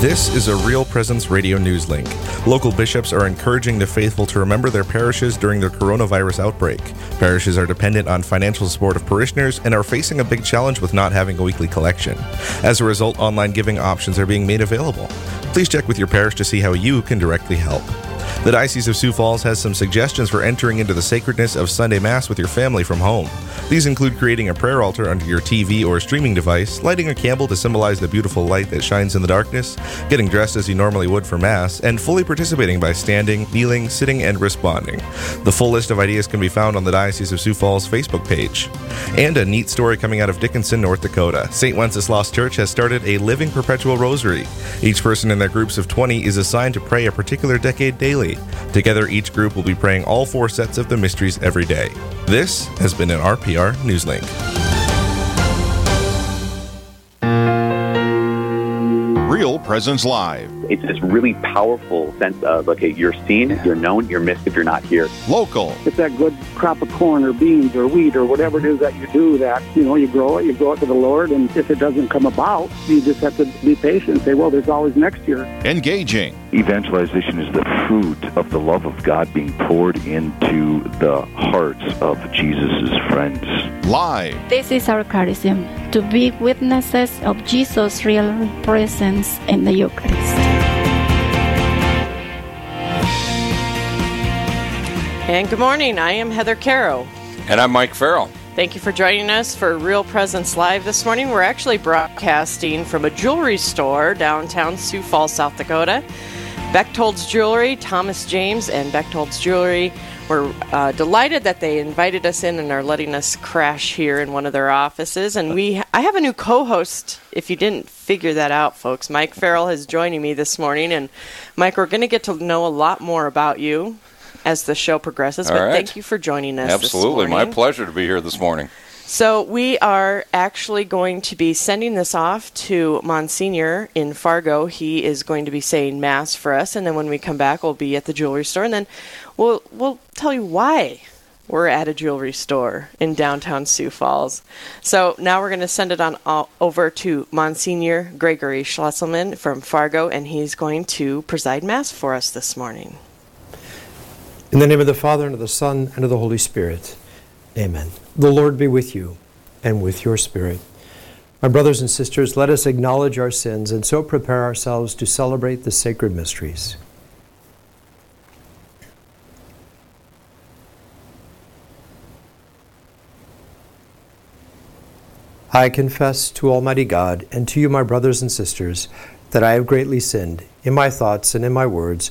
This is a Real Presence Radio News Link. Local bishops are encouraging the faithful to remember their parishes during the coronavirus outbreak. Parishes are dependent on financial support of parishioners and are facing a big challenge with not having a weekly collection. As a result, online giving options are being made available. Please check with your parish to see how you can directly help. The Diocese of Sioux Falls has some suggestions for entering into the sacredness of Sunday Mass with your family from home. These include creating a prayer altar under your TV or streaming device, lighting a candle to symbolize the beautiful light that shines in the darkness, getting dressed as you normally would for Mass, and fully participating by standing, kneeling, sitting, and responding. The full list of ideas can be found on the Diocese of Sioux Falls Facebook page. And a neat story coming out of Dickinson, North Dakota. St. Wenceslaus Church has started a living perpetual rosary. Each person in their groups of 20 is assigned to pray a particular decade daily. Together, each group will be praying all four sets of the mysteries every day. This has been an RPR Newslink. Real Presence Live. It's this really powerful sense of, okay, you're seen, you're known, you're missed if you're not here. Local. It's that good crop of corn or beans or wheat or whatever it is that you do that, you know, you grow it, you grow it to the Lord, and if it doesn't come about, you just have to be patient and say, well, there's always next year. Engaging. Evangelization is the fruit of the love of God being poured into the hearts of Jesus' friends. Live. This is our charism to be witnesses of Jesus' real presence in the Eucharist. And good morning. I am Heather Caro. And I'm Mike Farrell. Thank you for joining us for Real Presence Live this morning. We're actually broadcasting from a jewelry store downtown Sioux Falls, South Dakota. Bechtold's Jewelry, Thomas James, and Bechtold's Jewelry. We're uh, delighted that they invited us in and are letting us crash here in one of their offices. And we, I have a new co-host. If you didn't figure that out, folks, Mike Farrell is joining me this morning. And Mike, we're going to get to know a lot more about you as the show progresses. All but right. thank you for joining us. Absolutely. My pleasure to be here this morning. So we are actually going to be sending this off to Monsignor in Fargo. He is going to be saying mass for us, and then when we come back, we'll be at the jewelry store, and then we'll we'll tell you why we're at a jewelry store in downtown Sioux Falls. So now we're going to send it on all over to Monsignor Gregory Schlesselman from Fargo, and he's going to preside mass for us this morning. In the name of the Father, and of the Son, and of the Holy Spirit. Amen. The Lord be with you, and with your spirit. My brothers and sisters, let us acknowledge our sins and so prepare ourselves to celebrate the sacred mysteries. I confess to Almighty God and to you, my brothers and sisters, that I have greatly sinned in my thoughts and in my words,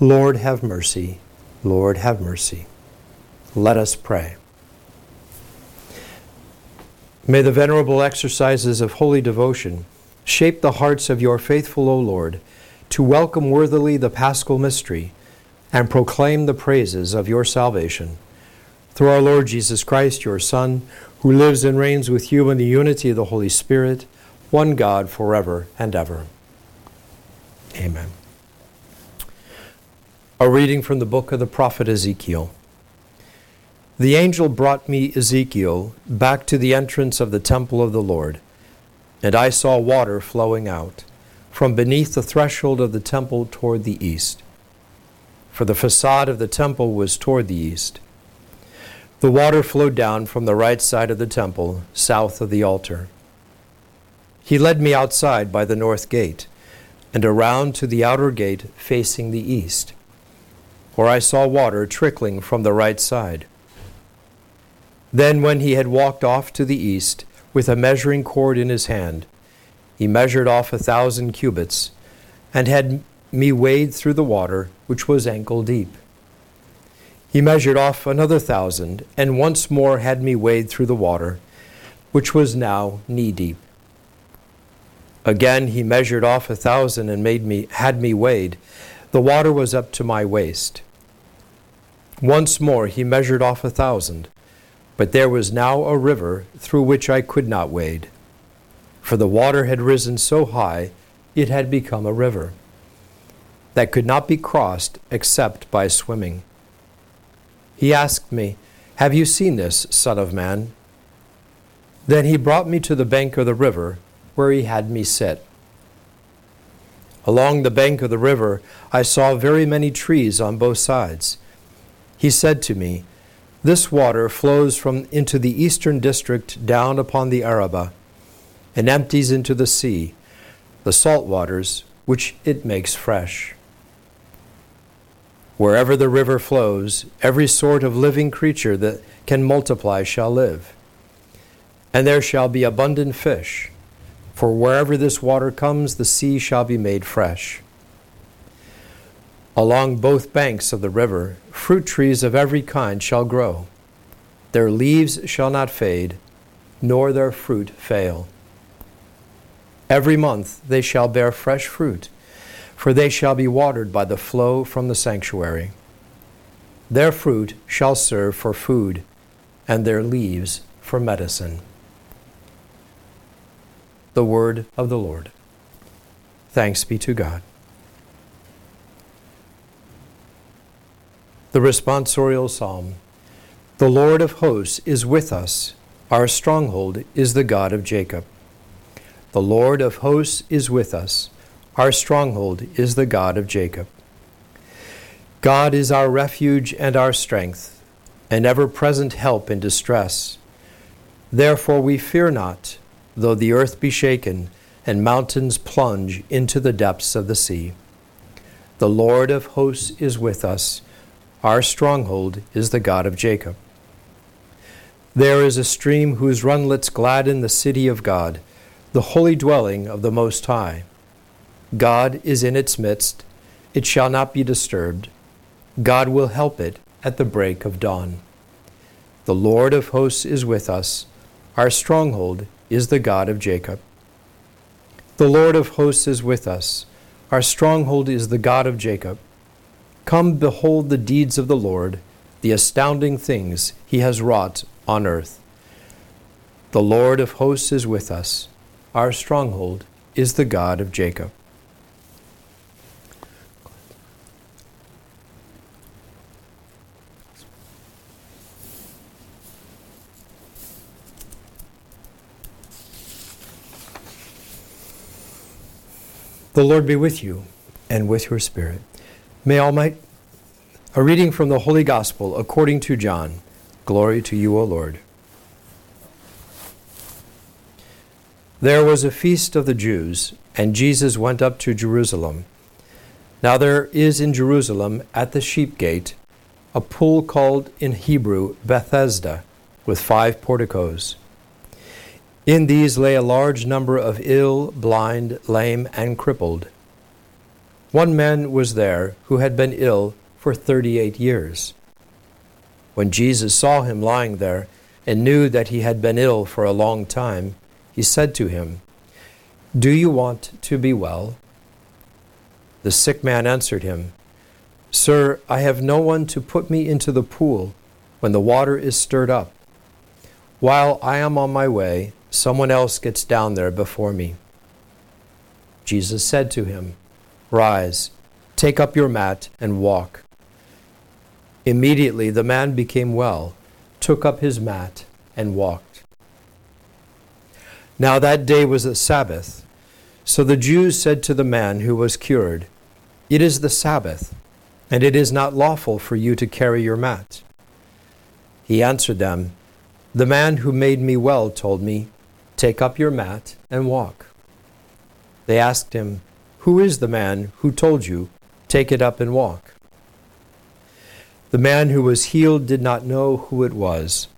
Lord, have mercy. Lord, have mercy. Let us pray. May the venerable exercises of holy devotion shape the hearts of your faithful, O Lord, to welcome worthily the paschal mystery and proclaim the praises of your salvation. Through our Lord Jesus Christ, your Son, who lives and reigns with you in the unity of the Holy Spirit, one God forever and ever. Amen. A reading from the book of the prophet Ezekiel. The angel brought me, Ezekiel, back to the entrance of the temple of the Lord, and I saw water flowing out from beneath the threshold of the temple toward the east. For the facade of the temple was toward the east. The water flowed down from the right side of the temple, south of the altar. He led me outside by the north gate, and around to the outer gate facing the east, where I saw water trickling from the right side. Then, when he had walked off to the east, with a measuring cord in his hand, he measured off a thousand cubits, and had me wade through the water, which was ankle deep. He measured off another thousand, and once more had me wade through the water, which was now knee deep. Again he measured off a thousand and made me had me weighed. The water was up to my waist. Once more he measured off a thousand, but there was now a river through which I could not wade. For the water had risen so high, it had become a river that could not be crossed except by swimming. He asked me, Have you seen this, Son of Man? Then he brought me to the bank of the river, where he had me sit. Along the bank of the river, I saw very many trees on both sides. He said to me, This water flows from into the eastern district down upon the Arabah and empties into the sea, the salt waters, which it makes fresh. Wherever the river flows, every sort of living creature that can multiply shall live. And there shall be abundant fish, for wherever this water comes, the sea shall be made fresh. Along both banks of the river, fruit trees of every kind shall grow. Their leaves shall not fade, nor their fruit fail. Every month they shall bear fresh fruit for they shall be watered by the flow from the sanctuary. Their fruit shall serve for food, and their leaves for medicine. The word of the Lord. Thanks be to God. The responsorial psalm The Lord of hosts is with us, our stronghold is the God of Jacob. The Lord of hosts is with us. Our stronghold is the God of Jacob. God is our refuge and our strength, an ever present help in distress. Therefore we fear not, though the earth be shaken and mountains plunge into the depths of the sea. The Lord of hosts is with us. Our stronghold is the God of Jacob. There is a stream whose runlets gladden the city of God, the holy dwelling of the Most High. God is in its midst, it shall not be disturbed. God will help it at the break of dawn. The Lord of hosts is with us, our stronghold is the God of Jacob. The Lord of hosts is with us, our stronghold is the God of Jacob. Come behold the deeds of the Lord, the astounding things he has wrought on earth. The Lord of hosts is with us, our stronghold is the God of Jacob. The Lord be with you and with your spirit. May Almighty. A reading from the Holy Gospel according to John. Glory to you, O Lord. There was a feast of the Jews, and Jesus went up to Jerusalem. Now there is in Jerusalem at the sheep gate a pool called in Hebrew Bethesda, with five porticos. In these lay a large number of ill, blind, lame, and crippled. One man was there who had been ill for thirty eight years. When Jesus saw him lying there and knew that he had been ill for a long time, he said to him, Do you want to be well? The sick man answered him, Sir, I have no one to put me into the pool when the water is stirred up. While I am on my way, someone else gets down there before me. Jesus said to him, Rise, take up your mat, and walk. Immediately the man became well, took up his mat, and walked. Now that day was a Sabbath. So the Jews said to the man who was cured, It is the Sabbath, and it is not lawful for you to carry your mat. He answered them, The man who made me well told me, Take up your mat and walk. They asked him, Who is the man who told you, Take it up and walk? The man who was healed did not know who it was,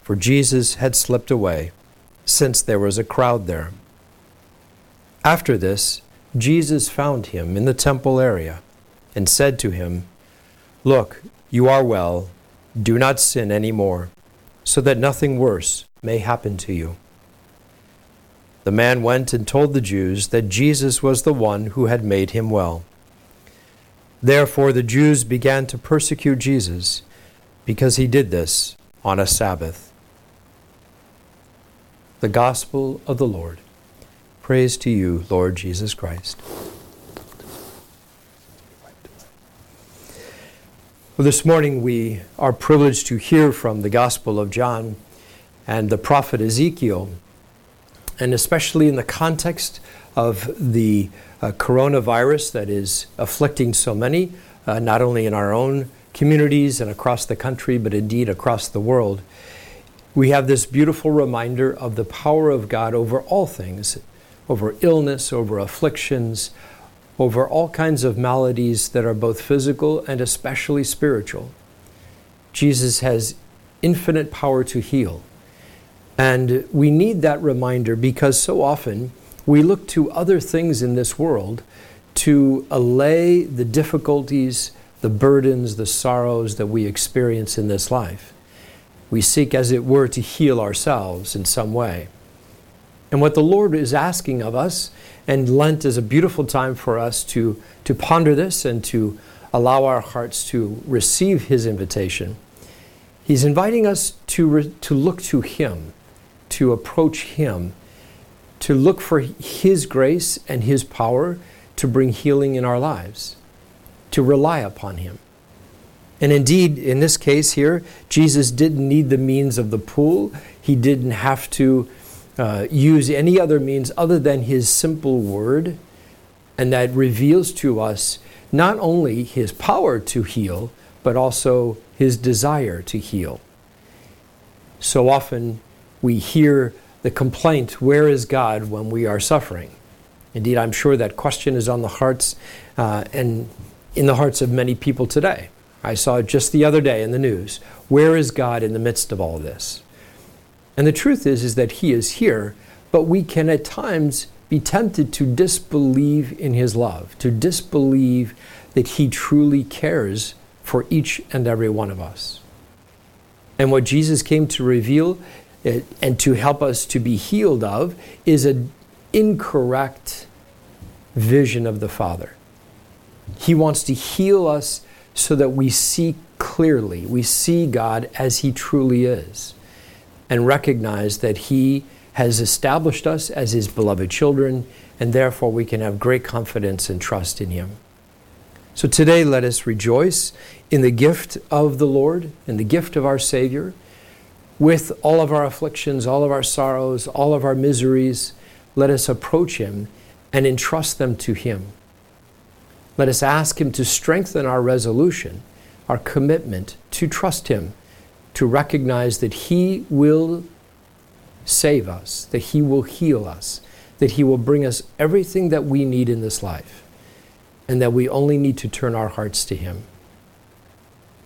for Jesus had slipped away, since there was a crowd there. After this, Jesus found him in the temple area and said to him, Look, you are well, do not sin any more, so that nothing worse may happen to you. The man went and told the Jews that Jesus was the one who had made him well. Therefore, the Jews began to persecute Jesus because he did this on a Sabbath. The Gospel of the Lord. Praise to you, Lord Jesus Christ. Well, this morning we are privileged to hear from the Gospel of John and the prophet Ezekiel, and especially in the context of the uh, coronavirus that is afflicting so many, uh, not only in our own communities and across the country, but indeed across the world. We have this beautiful reminder of the power of God over all things, over illness, over afflictions, over all kinds of maladies that are both physical and especially spiritual. Jesus has infinite power to heal. And we need that reminder because so often we look to other things in this world to allay the difficulties, the burdens, the sorrows that we experience in this life. We seek, as it were, to heal ourselves in some way. And what the Lord is asking of us, and Lent is a beautiful time for us to, to ponder this and to allow our hearts to receive His invitation. He's inviting us to, re, to look to Him, to approach Him to look for His grace and His power to bring healing in our lives, to rely upon Him. And indeed, in this case here, Jesus didn't need the means of the pool. He didn't have to uh, use any other means other than His simple word. And that reveals to us not only His power to heal, but also His desire to heal. So often we hear the complaint, where is God when we are suffering? Indeed, I'm sure that question is on the hearts uh, and in the hearts of many people today. I saw it just the other day in the news. Where is God in the midst of all this? And the truth is, is that He is here, but we can at times be tempted to disbelieve in His love, to disbelieve that He truly cares for each and every one of us. And what Jesus came to reveal Uh, and to help us to be healed of is an incorrect vision of the Father. He wants to heal us so that we see clearly, we see God as He truly is, and recognize that He has established us as His beloved children, and therefore we can have great confidence and trust in Him. So today, let us rejoice in the gift of the Lord, in the gift of our Savior with all of our afflictions, all of our sorrows, all of our miseries, let us approach Him and entrust them to Him. Let us ask Him to strengthen our resolution, our commitment to trust Him, to recognize that He will save us, that He will heal us, that He will bring us everything that we need in this life, and that we only need to turn our hearts to Him.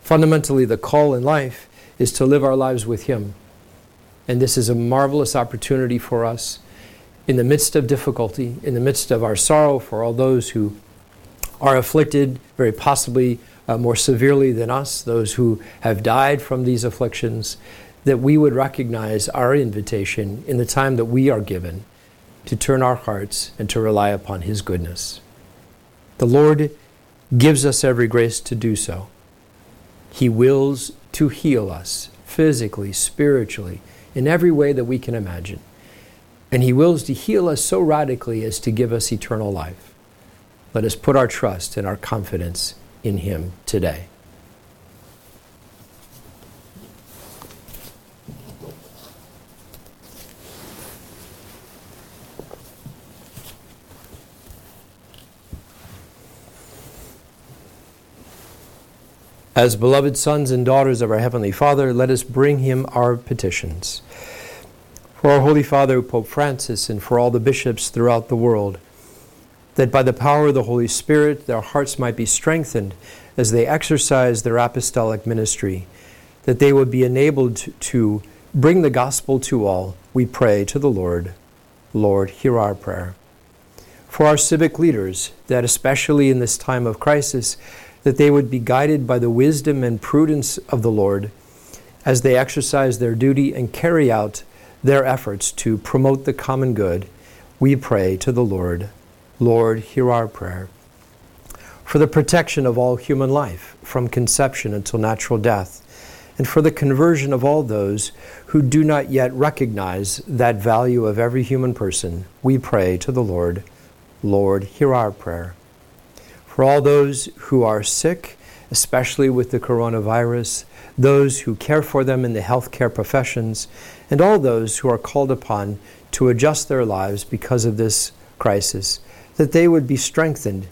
Fundamentally, the call in life is to live our lives with Him. And this is a marvelous opportunity for us in the midst of difficulty, in the midst of our sorrow for all those who are afflicted, very possibly uh, more severely than us, those who have died from these afflictions, that we would recognize our invitation in the time that we are given to turn our hearts and to rely upon His goodness. The Lord gives us every grace to do so. He wills to heal us physically, spiritually, in every way that we can imagine. And He wills to heal us so radically as to give us eternal life. Let us put our trust and our confidence in Him today. As beloved sons and daughters of our Heavenly Father, let us bring him our petitions. For our Holy Father, Pope Francis, and for all the bishops throughout the world, that by the power of the Holy Spirit their hearts might be strengthened as they exercise their apostolic ministry, that they would be enabled to bring the gospel to all, we pray to the Lord. Lord, hear our prayer. For our civic leaders, that especially in this time of crisis, that they would be guided by the wisdom and prudence of the Lord as they exercise their duty and carry out their efforts to promote the common good, we pray to the Lord. Lord, hear our prayer. For the protection of all human life, from conception until natural death, and for the conversion of all those who do not yet recognize that value of every human person, we pray to the Lord. Lord, hear our prayer. For all those who are sick, especially with the coronavirus, those who care for them in the healthcare professions, and all those who are called upon to adjust their lives because of this crisis, that they would be strengthened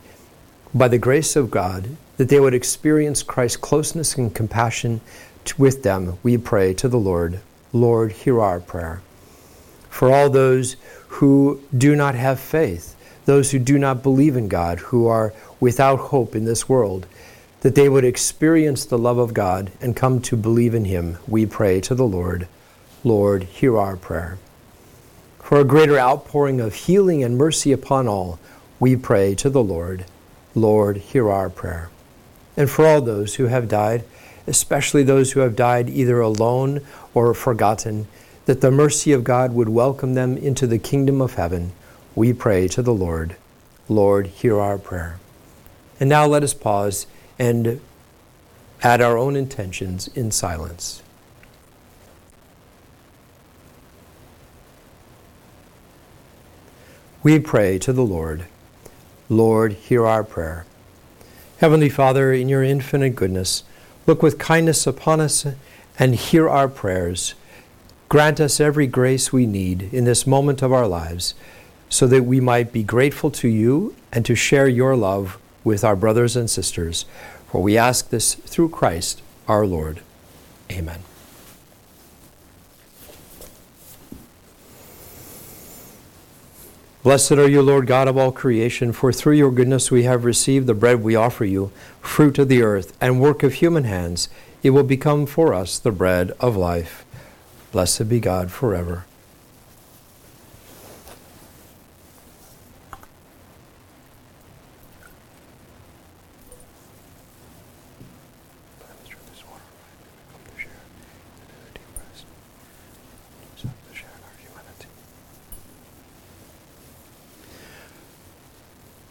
by the grace of God, that they would experience Christ's closeness and compassion with them, we pray to the Lord. Lord, hear our prayer. For all those who do not have faith, those who do not believe in God, who are without hope in this world, that they would experience the love of God and come to believe in Him, we pray to the Lord. Lord, hear our prayer. For a greater outpouring of healing and mercy upon all, we pray to the Lord. Lord, hear our prayer. And for all those who have died, especially those who have died either alone or forgotten, that the mercy of God would welcome them into the kingdom of heaven, we pray to the Lord. Lord, hear our prayer. And now let us pause and add our own intentions in silence. We pray to the Lord. Lord, hear our prayer. Heavenly Father, in your infinite goodness, look with kindness upon us and hear our prayers. Grant us every grace we need in this moment of our lives so that we might be grateful to you and to share your love with our brothers and sisters. For we ask this through Christ our Lord. Amen. Blessed are you, Lord God of all creation, for through your goodness we have received the bread we offer you, fruit of the earth and work of human hands. It will become for us the bread of life. Blessed be God forever.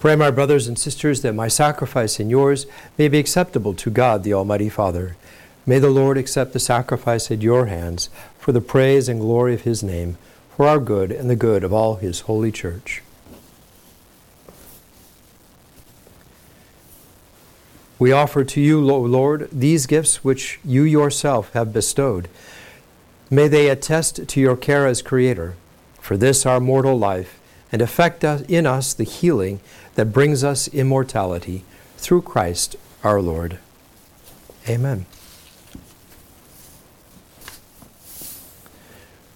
Pray, my brothers and sisters, that my sacrifice and yours may be acceptable to God, the Almighty Father. May the Lord accept the sacrifice at your hands for the praise and glory of his name, for our good and the good of all his holy church. We offer to you, O Lord, these gifts which you yourself have bestowed. May they attest to your care as Creator for this our mortal life and effect in us the healing that brings us immortality through Christ our Lord. Amen.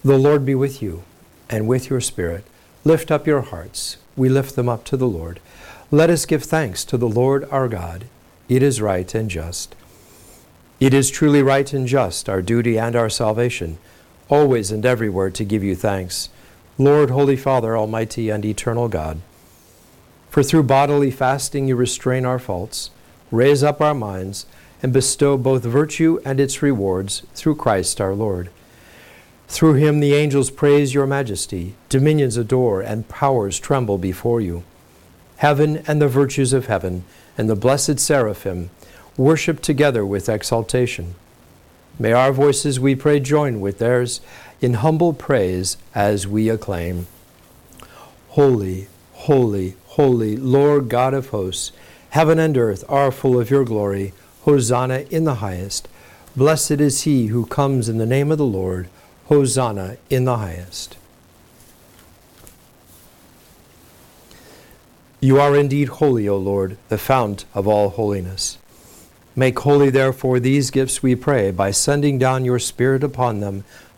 The Lord be with you and with your spirit. Lift up your hearts. We lift them up to the Lord. Let us give thanks to the Lord our God. It is right and just. It is truly right and just, our duty and our salvation, always and everywhere to give you thanks. Lord, Holy Father, Almighty and eternal God, for through bodily fasting you restrain our faults, raise up our minds, and bestow both virtue and its rewards through Christ our Lord. Through him the angels praise your majesty, dominions adore, and powers tremble before you. Heaven and the virtues of heaven and the blessed seraphim worship together with exaltation. May our voices, we pray, join with theirs in humble praise as we acclaim Holy, holy, holy, Lord God of hosts, heaven and earth are full of your glory. Hosanna in the highest. Blessed is he who comes in the name of the Lord. Hosanna in the highest. You are indeed holy, O Lord, the fount of all holiness. Make holy, therefore, these gifts, we pray, by sending down your Spirit upon them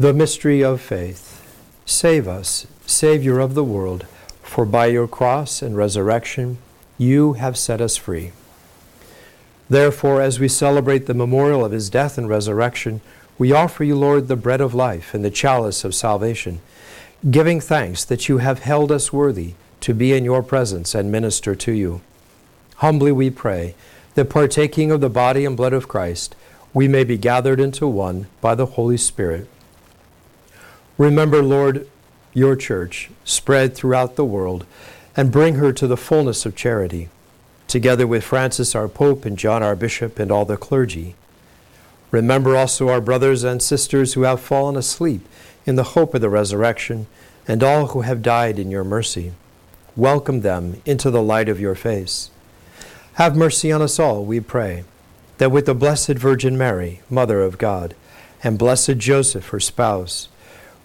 The mystery of faith. Save us, Savior of the world, for by your cross and resurrection you have set us free. Therefore, as we celebrate the memorial of his death and resurrection, we offer you, Lord, the bread of life and the chalice of salvation, giving thanks that you have held us worthy to be in your presence and minister to you. Humbly we pray that partaking of the body and blood of Christ, we may be gathered into one by the Holy Spirit. Remember, Lord, your church spread throughout the world and bring her to the fullness of charity, together with Francis our Pope and John our Bishop and all the clergy. Remember also our brothers and sisters who have fallen asleep in the hope of the resurrection, and all who have died in your mercy. Welcome them into the light of your face. Have mercy on us all, we pray, that with the Blessed Virgin Mary, Mother of God, and blessed Joseph, her spouse,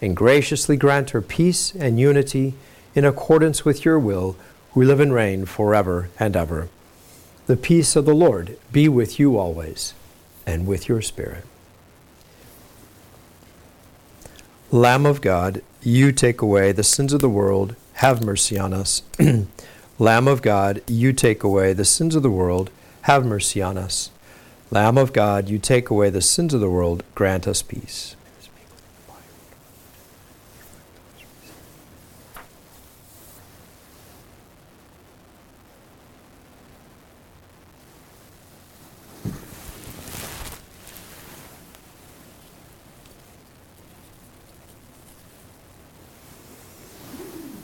and graciously grant her peace and unity in accordance with your will, who live and reign forever and ever. The peace of the Lord be with you always, and with your spirit. Lamb of God, you take away the sins of the world, have mercy on us. Lamb of God, you take away the sins of the world, have mercy on us. Lamb of God, you take away the sins of the world, grant us peace.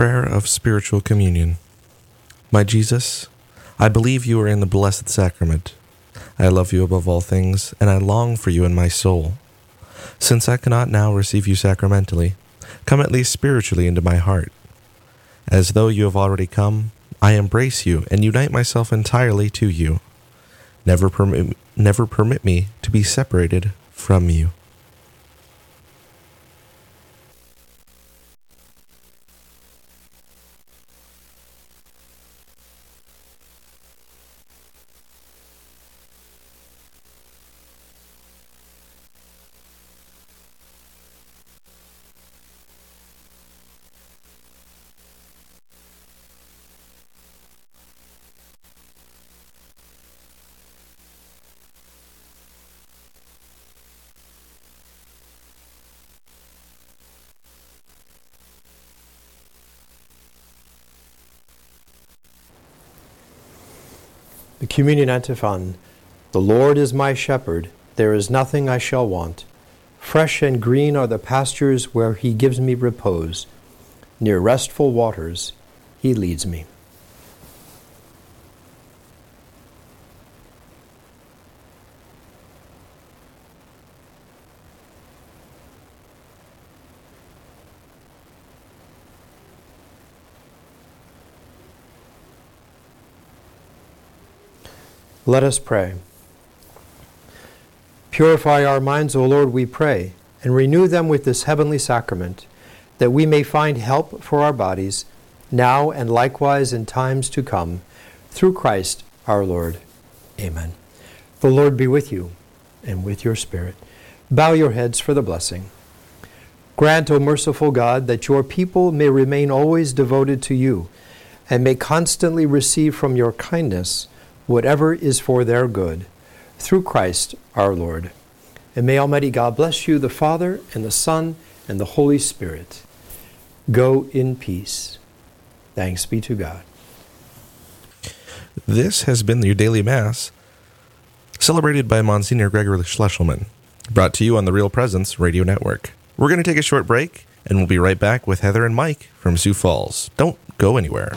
Prayer of Spiritual Communion. My Jesus, I believe you are in the Blessed Sacrament. I love you above all things, and I long for you in my soul. Since I cannot now receive you sacramentally, come at least spiritually into my heart. As though you have already come, I embrace you and unite myself entirely to you. Never permit, never permit me to be separated from you. The Communion Antiphon. The Lord is my shepherd, there is nothing I shall want. Fresh and green are the pastures where he gives me repose. Near restful waters he leads me. Let us pray. Purify our minds, O Lord, we pray, and renew them with this heavenly sacrament, that we may find help for our bodies, now and likewise in times to come, through Christ our Lord. Amen. The Lord be with you, and with your spirit. Bow your heads for the blessing. Grant, O merciful God, that your people may remain always devoted to you, and may constantly receive from your kindness whatever is for their good, through Christ our Lord. And may Almighty God bless you, the Father, and the Son, and the Holy Spirit. Go in peace. Thanks be to God. This has been your daily Mass, celebrated by Monsignor Gregory Schlesselman, brought to you on the Real Presence Radio Network. We're going to take a short break, and we'll be right back with Heather and Mike from Sioux Falls. Don't go anywhere.